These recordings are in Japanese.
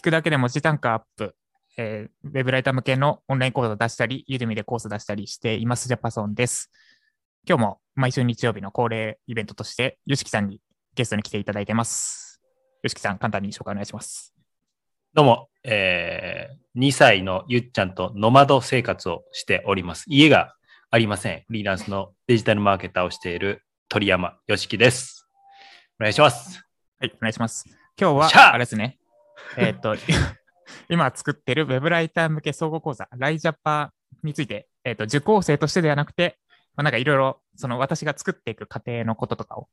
聞くだけで文字単価アップ、えーウェブライター向けのオンライン講座を出したり、ユーデミでコース出したりしていますジャパソンです。今日も毎週日曜日の恒例イベントとして、よしきさんにゲストに来ていただいてます。よしきさん、簡単に紹介お願いします。どうも、えー、2歳のゆっちゃんとノマド生活をしております。家がありません。フリーランスのデジタルマーケターをしている鳥山よしきです。お願いします。はい、お願いします。今日はしゃあ、あれですね。えーっと、今作ってるウェブライター向け総合講座、ライジャパについて、えーっと、受講生としてではなくて、まあ、なんかいろいろ、その私が作っていく過程のこととかを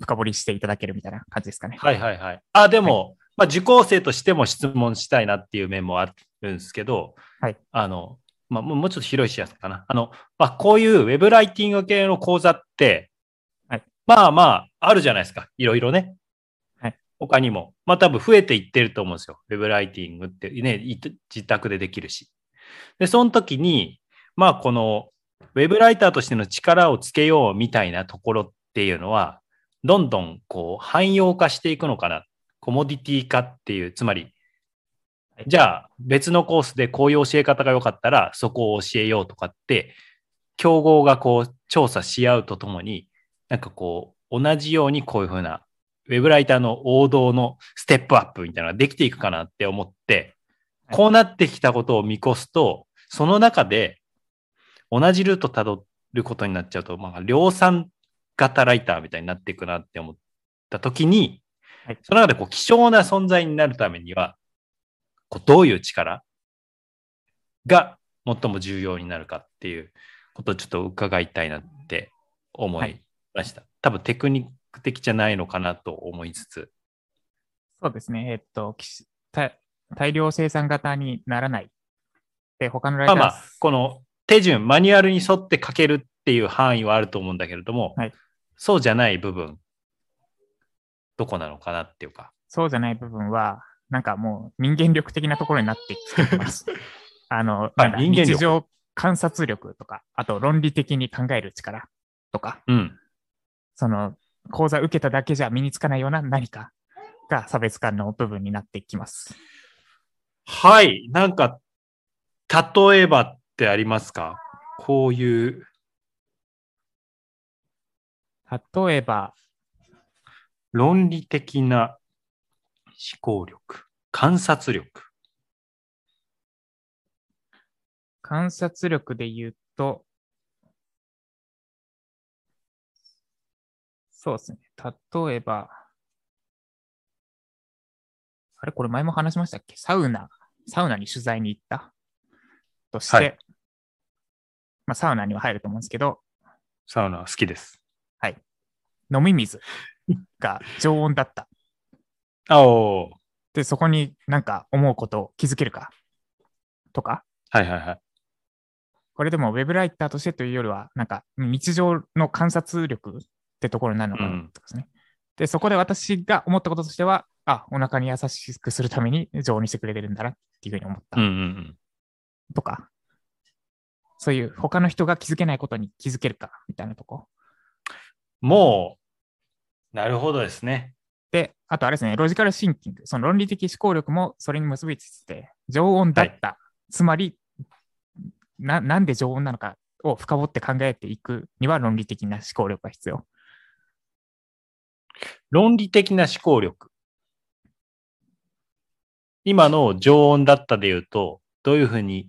深掘りしていただけるみたいな感じですかね。はいはいはい。あ、でも、まあ、受講生としても質問したいなっていう面もあるんですけど、はい。あの、まあ、もうもうちょっと広い視野かな。あの、まあ、こういうウェブライティング系の講座って、はいまあまあ、あるじゃないですか。いろいろね。はい。他にも。まあ多分増えていってると思うんですよ。ウェブライティングってね、自宅でできるし。で、その時に、まあこの、ウェブライターとしての力をつけようみたいなところっていうのは、どんどんこう汎用化していくのかな。コモディティ化っていう、つまり、じゃあ別のコースでこういう教え方が良かったらそこを教えようとかって、競合がこう調査し合うとともに、なんかこう同じようにこういうふうなウェブライターの王道のステップアップみたいなのができていくかなって思って、はいこうなってきたことを見越すと、その中で同じルートたどることになっちゃうと、まあ、量産型ライターみたいになっていくなって思ったときに、はいその中でこう希少な存在になるためには、こうどういう力が最も重要になるかっていうことをちょっと伺いたいなって思いました。多分テクニック的じゃないのかなと思いつつ。そうですね。えーっと、きし大大量生産型にならない。で、他のライター、まあまあ、この手順、マニュアルに沿って書けるっていう範囲はあると思うんだけれども、はいそうじゃない部分、どこなのかなっていうか。そうじゃない部分は、なんかもう人間力的なところになってきてます。あの、なんだ人間力日常観察力とか、あと論理的に考える力とか、うん。その講座受けただけじゃ身につかないような何かが差別化の部分になってきます。はい。なんか、例えばってありますか？こういう、例えば、論理的な思考力、観察力。観察力で言うと、そうですね。例えば、あれ？これ前も話しましたっけ？サウナ、サウナに取材に行った？として、はい。まあサウナには入ると思うんですけど、サウナ好きです。飲み水が常温だった。あおー。で、そこになんか思うことを気づけるか？とか、はいはいはい。これでもウェブライターとしてというよりは、なんか日常の観察力ってところになるのかなうんとかですね。で、そこで私が思ったこととしては、あ、お腹に優しくするために常温にしてくれてるんだなっていうふうに思ったうんうんうん。とか、そういう他の人が気づけないことに気づけるかみたいなとこ。もう、なるほどですね。で、あとあれですね、ロジカルシンキング、その論理的思考力もそれに結びついてて、常温だった。つまりな、なんで常温なのかを深掘って考えていくには論理的な思考力が必要。論理的な思考力。今の常温だったで言うと、どういうふうに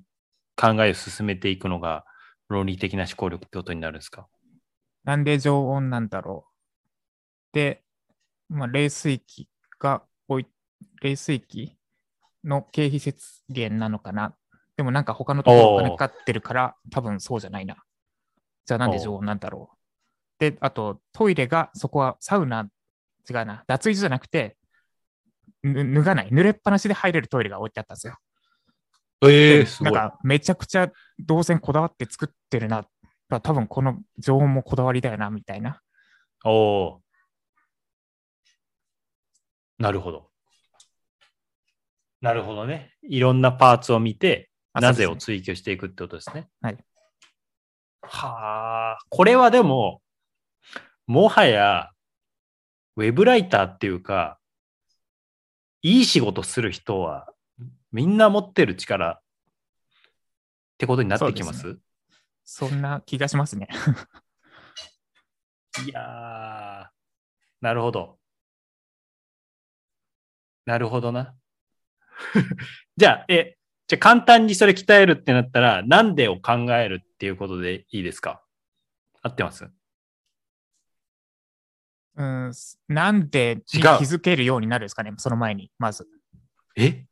考えを進めていくのが論理的な思考力ってことになるんですか？なんで常温なんだろう。で、まあ、冷水器が置い、冷水器の経費節減なのかな。でもなんか他のところお金かかってるから多分そうじゃないな。じゃあなんで常温なんだろう。で、あとトイレがそこはサウナ、違うな、脱衣所じゃなくて、ぬ脱がない、濡れっぱなしで入れるトイレが置いてあったんですよ。えでなんかめちゃくちゃ動線こだわって作ってるな。多分この常温もこだわりだよな、みたいな。おおー。なるほど。なるほどね。いろんなパーツを見て、あなぜを追求していくってことですね。はい。はあ、これはでも、もはや、ウェブライターっていうか、いい仕事する人はみんな持ってる力ってことになってきます？そうそんな気がしますね。いやー、なるほど。なるほどな。じゃあ、え、じゃあ簡単にそれ鍛えるってなったら、なんでを考えるっていうことでいいですか？合ってます？うん、なんでに気づけるようになるんですかね、その前に、まず。え？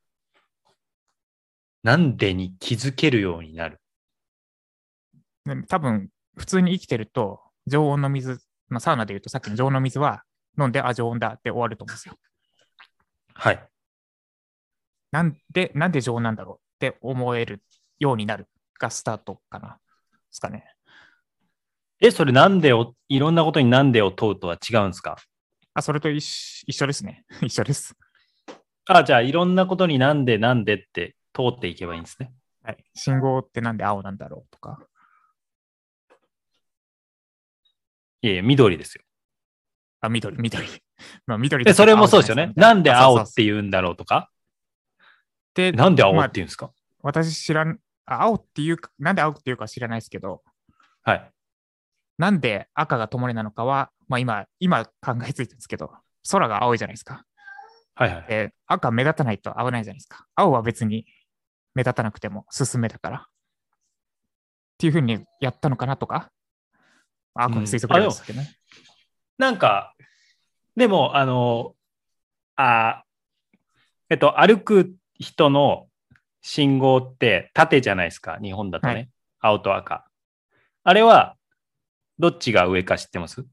なんでに気づけるようになる？で多分、普通に生きてると、常温の水、まあ、サウナで言うとさっきの常温の水は飲んで、あ、常温だって終わると思うんですよ。はい。なんで、なんで常温なんだろうって思えるようになるがスタートかな。ですかね。え、それなんでを、いろんなことになんでを問うとは違うんですか？あ、それと一緒一緒ですね。一緒です。あ、じゃあいろんなことになんでなんでって通っていけばいいんですね。はい。信号ってなんで青なんだろうとか。いやいや、緑ですよ。あ、緑、緑。まあ、緑で、それもそうですよね。なんで青っていう。言うんだろうとか？で、なんで青まあって言うんですか、私知らん、あ青っていうか、なんで青っていうか知らないですけど、はい。なんで赤が灯りなのかは、まあ今、今考えついたんですけど、空が青いじゃないですか。はいはい。で、赤目立たないと危ないじゃないですか。青は別に目立たなくても進めだから。っていうふうにやったのかなとか、あ、これ推測ですけどね。なんか、でも、あの、あえっと、歩く人の信号って縦じゃないですか、日本だとね。はい青と赤。あれは、どっちが上か知ってます？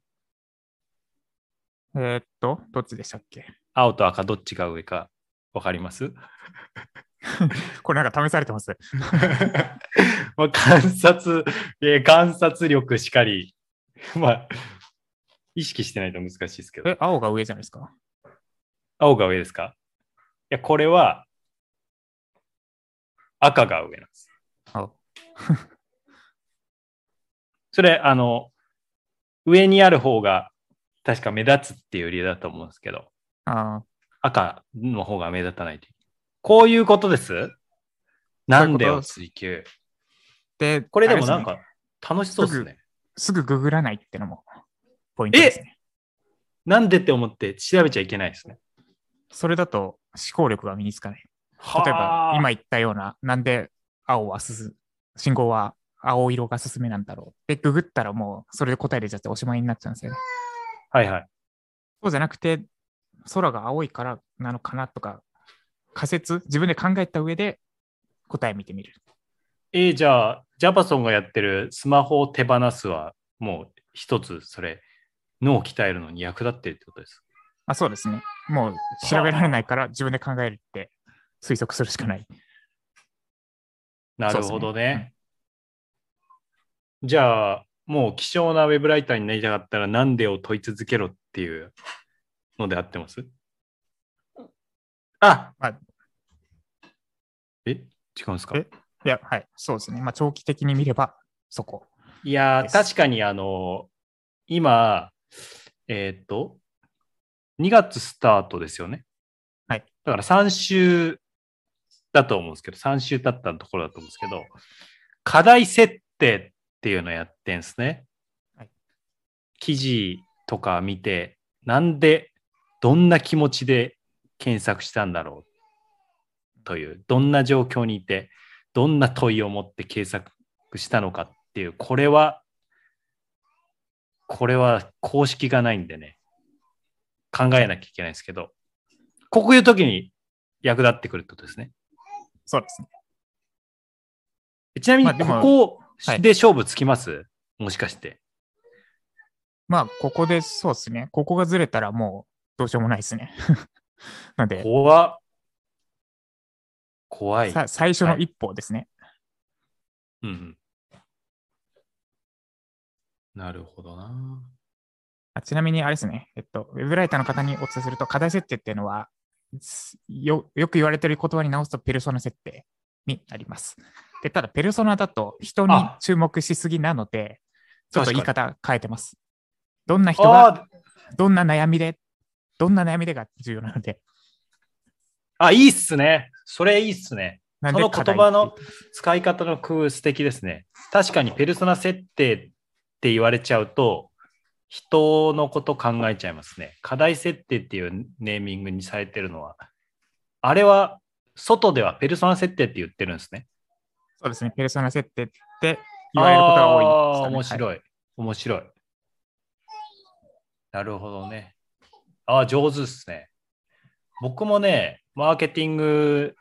えーっと、どっちでしたっけ？青と赤どっちが上かわかります？これなんか試されてます？まあ観察、えー観察力しかり、まあ、意識してないと難しいですけど。え、青が上じゃないですか？青が上ですか？いや、これは赤が上なんです。青それ、あの、上にある方が確か目立つっていう理由だと思うんですけど、あー赤の方が目立たないという。こういうことです？なんでを追求？で、これでもなんか楽しそうですね。すぐググらないってのもポイントですね。なんでって思って調べちゃいけないですね。それだと思考力が身につかない。例えばはあ今言ったような、なんで青は進む、信号は青色が進めなんだろうってググったらもうそれで答え出ちゃっておしまいになっちゃうんですよね。はいはい。そうじゃなくて、空が青いからなのかなとか、仮説、自分で考えた上で答え見てみる。えーじゃあ、ジャパソンがやってるスマホを手放すは、もう一つ、それ、脳を鍛えるのに役立ってるってことです。あそうですね。もう調べられないから自分で考えるって推測するしかない。なるほどね。じゃあ、もう希少なウェブライターになりたかったら、なんでを問い続けろっていうので合ってます？あまあえ？違うんですか？え？いや、はい、そうですね。まあ長期的に見ればそこ。いや確かにあの、今、えーっと、2月スタートですよね。はい。だから3週だと思うんですけど、3週経ったところだと思うんですけど、課題設定っていうのをやってんですね。はい記事とか見て、なんで、どんな気持ちで検索したんだろうという、どんな状況にいて、どんな問いを持って検索したのかっていう、これは、これは公式がないんでね、考えなきゃいけないですけど、こういう時に役立ってくるってことですね。そうですね。ちなみに、ここはいで勝負つきます、もしかして。まあ、ここでそうですね。ここがずれたらもうどうしようもないですね。なんで、怖っ怖い。さ最初の一歩ですね。うんうん、なるほどな。あちなみにあれですね、えっと、ウェブライターの方にお伝えすると、課題設定っていうのは、すよよく言われている言葉に直すと、ペルソナ設定になります。でただ、ペルソナだと人にあ注目しすぎなので、ちょっと言い確方変えてます。どんな人が、あどんな悩みで、どんな悩みでが重要なので、あ、いいっすね。それいいっすね。その言葉の使い方の工夫素敵ですね。確かにペルソナ設定って言われちゃうと、人のこと考えちゃいますね。課題設定っていうネーミングにされてるのは、あれは外ではペルソナ設定って言ってるんですね。そうですね。ペルソナ設定って言われることが多いね、面はい白い。面白い。なるほどね。ああ、上手ですね。僕もね、マーケティング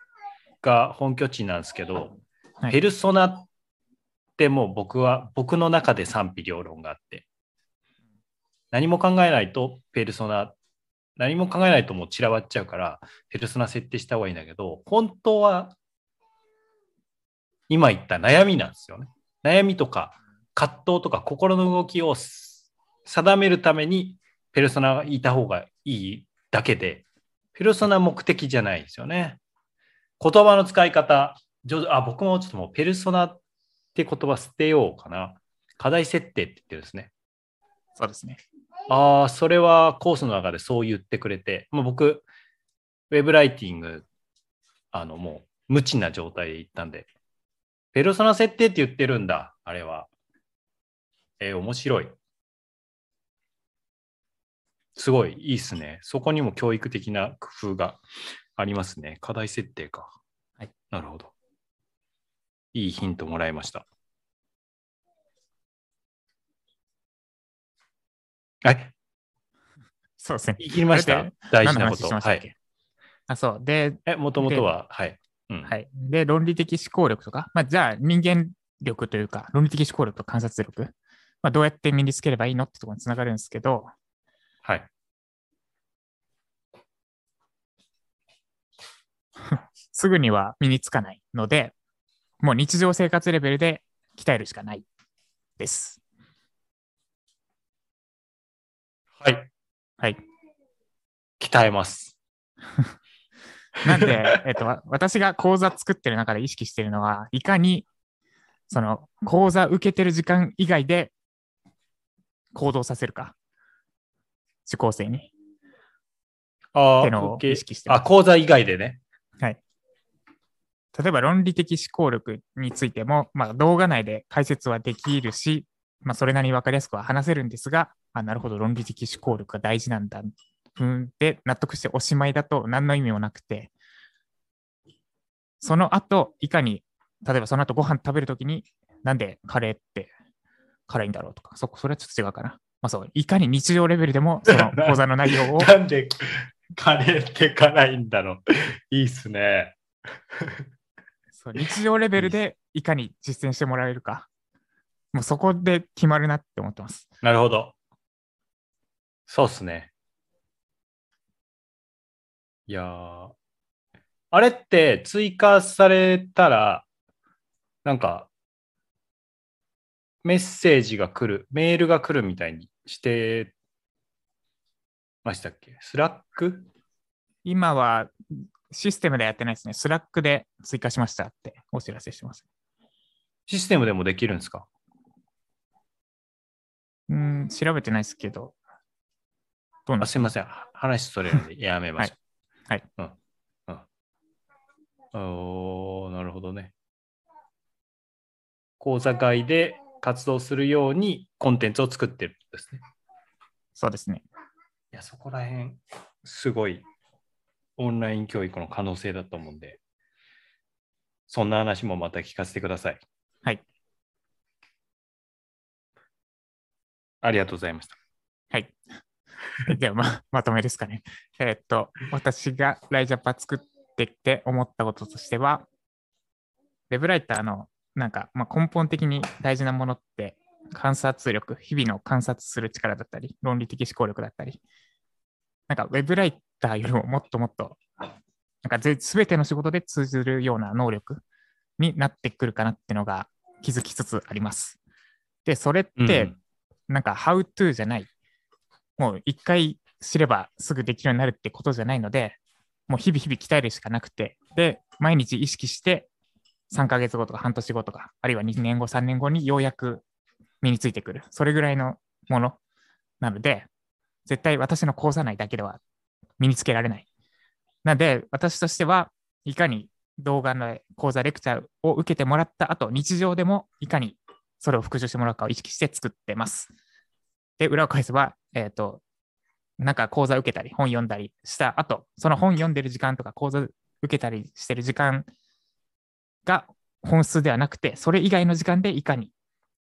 が本拠地なんですけど、はいペルソナってもう僕は、僕の中で賛否両論があって、何も考えないとペルソナ、何も考えないともう散らばっちゃうから、ペルソナ設定した方がいいんだけど、本当は今言った悩みなんですよね。悩みとか葛藤とか心の動きを定めるためにペルソナがいた方がいいだけで、ペルソナ目的じゃないですよね。言葉の使い方、あ、僕もちょっともうペルソナって言葉捨てようかな。課題設定って言ってるんですね。そうですね。ああ、それはコースの中でそう言ってくれて、もう僕、ウェブライティング、あの、もう無知な状態で行ったんで、ペルソナ設定って言ってるんだ、あれは。えー面白い。すごい、いいっすね。そこにも教育的な工夫がありますね。課題設定か。はい。なるほど。いいヒントもらいました。え？そうですね。言い切りました？大事なこと。はい。あ、そう。で、え、もともとは、はい。うん。はい。で、論理的思考力とか、まあ、じゃあ人間力というか、論理的思考力と観察力、まあ、どうやって身につければいいのってところにつながるんですけど、はい。すぐには身につかないので、もう日常生活レベルで鍛えるしかないです。はい。はい。鍛えます。なんで、えっと、わ私が講座作ってる中で意識してるのは、いかに、その、講座受けてる時間以外で行動させるか。受講生に。あってのを意識してあ、講座以外でね。はい。例えば論理的思考力についても、まあ、動画内で解説はできるし、まあ、それなりに分かりやすくは話せるんですが、あなるほど、論理的思考力が大事なんだ。うん、で、納得しておしまいだと何の意味もなくて、その後、いかに、例えばその後ご飯食べるときに、なんでカレーって辛いんだろうとか、そそれはちょっと違うかな。まあそう、いかに日常レベルでも その講座の内容を なんでカレーって辛いんだろう。いいっすね。そう日常レベルでいかに実践してもらえるか、もうそこで決まるなって思ってます。なるほど。そうっすね。いやーあれって追加されたら、なんか、メッセージが来る、メールが来るみたいにしてましたっけ？ Slack？今はシステムでやってないですね。 Slack で追加しましたってお知らせしてます。システムでもできるんですか？うん、調べてないですけど、どうなすか？すいません。話それるんでやめましょう。はい。うん。うん。おーなるほどね。講座外で活動するようにコンテンツを作ってるんですね。そうですね。いや、そこら辺、すごいオンライン教育の可能性だと思うんで、そんな話もまた聞かせてください。はい。ありがとうございました。はい。ではま、まとめですかね。えーっと、私がライジャパ作ってきて思ったこととしては、ウェブライターのなんか、まあ、根本的に大事なものって観察力、日々の観察する力だったり、論理的思考力だったり、なんかウェブライターよりももっともっと、なんかぜ全ての仕事で通じるような能力になってくるかなっていうのが気づきつつあります。で、それって、うんなんか How to じゃない。もう一回知ればすぐできるようになるってことじゃないので、もう日々日々鍛えるしかなくて、で、毎日意識して3ヶ月後とか半年後とか、あるいは2年後、3年後にようやく身についてくる。それぐらいのものなので、絶対私の講座内だけでは身につけられない。なので、私としてはいかに動画の講座、レクチャーを受けてもらった後、日常でもいかにそれを復習してもらうかを意識して作ってます。で、裏を返せば、えっ、と、なんか講座受けたり、本読んだりした後、その本読んでる時間とか講座受けたりしてる時間が本数ではなくて、それ以外の時間でいかに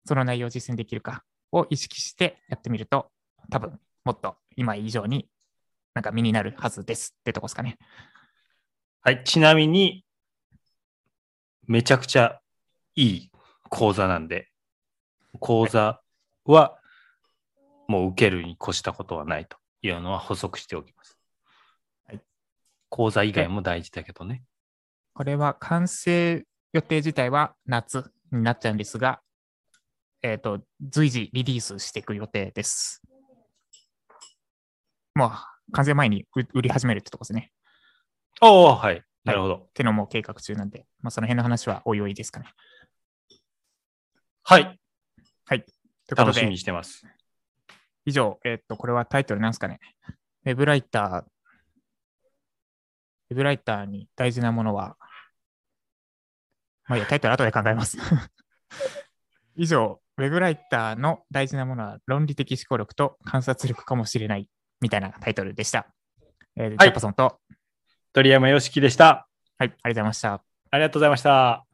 その内容を実践できるかを意識してやってみると、多分もっと今以上になんか身になるはずですってとこですかね。はい。ちなみに、めちゃくちゃいい講座なんで、講座はもう受けるに越したことはないというのは補足しておきます。はい。講座以外も大事だけどね。これは完成予定自体は夏になっちゃうんですが、えっ、と、随時リリースしていく予定です。もう完成前に売売り始めるってとこですね。おおはい。なるほど。ってのも計画中なんで、まあ、その辺の話はおいおいですかね。はい。ということ楽しみで、にしてます。以上、えっ、と、これはタイトルなんですかね？ウェブライター、ウェブライターに大事なものは、まあいいや、タイトル後で考えます。以上、ウェブライターの大事なものは論理的思考力と観察力かもしれないみたいなタイトルでした。えージャパソンと、鳥山よしきでした。はい、ありがとうございました。ありがとうございました。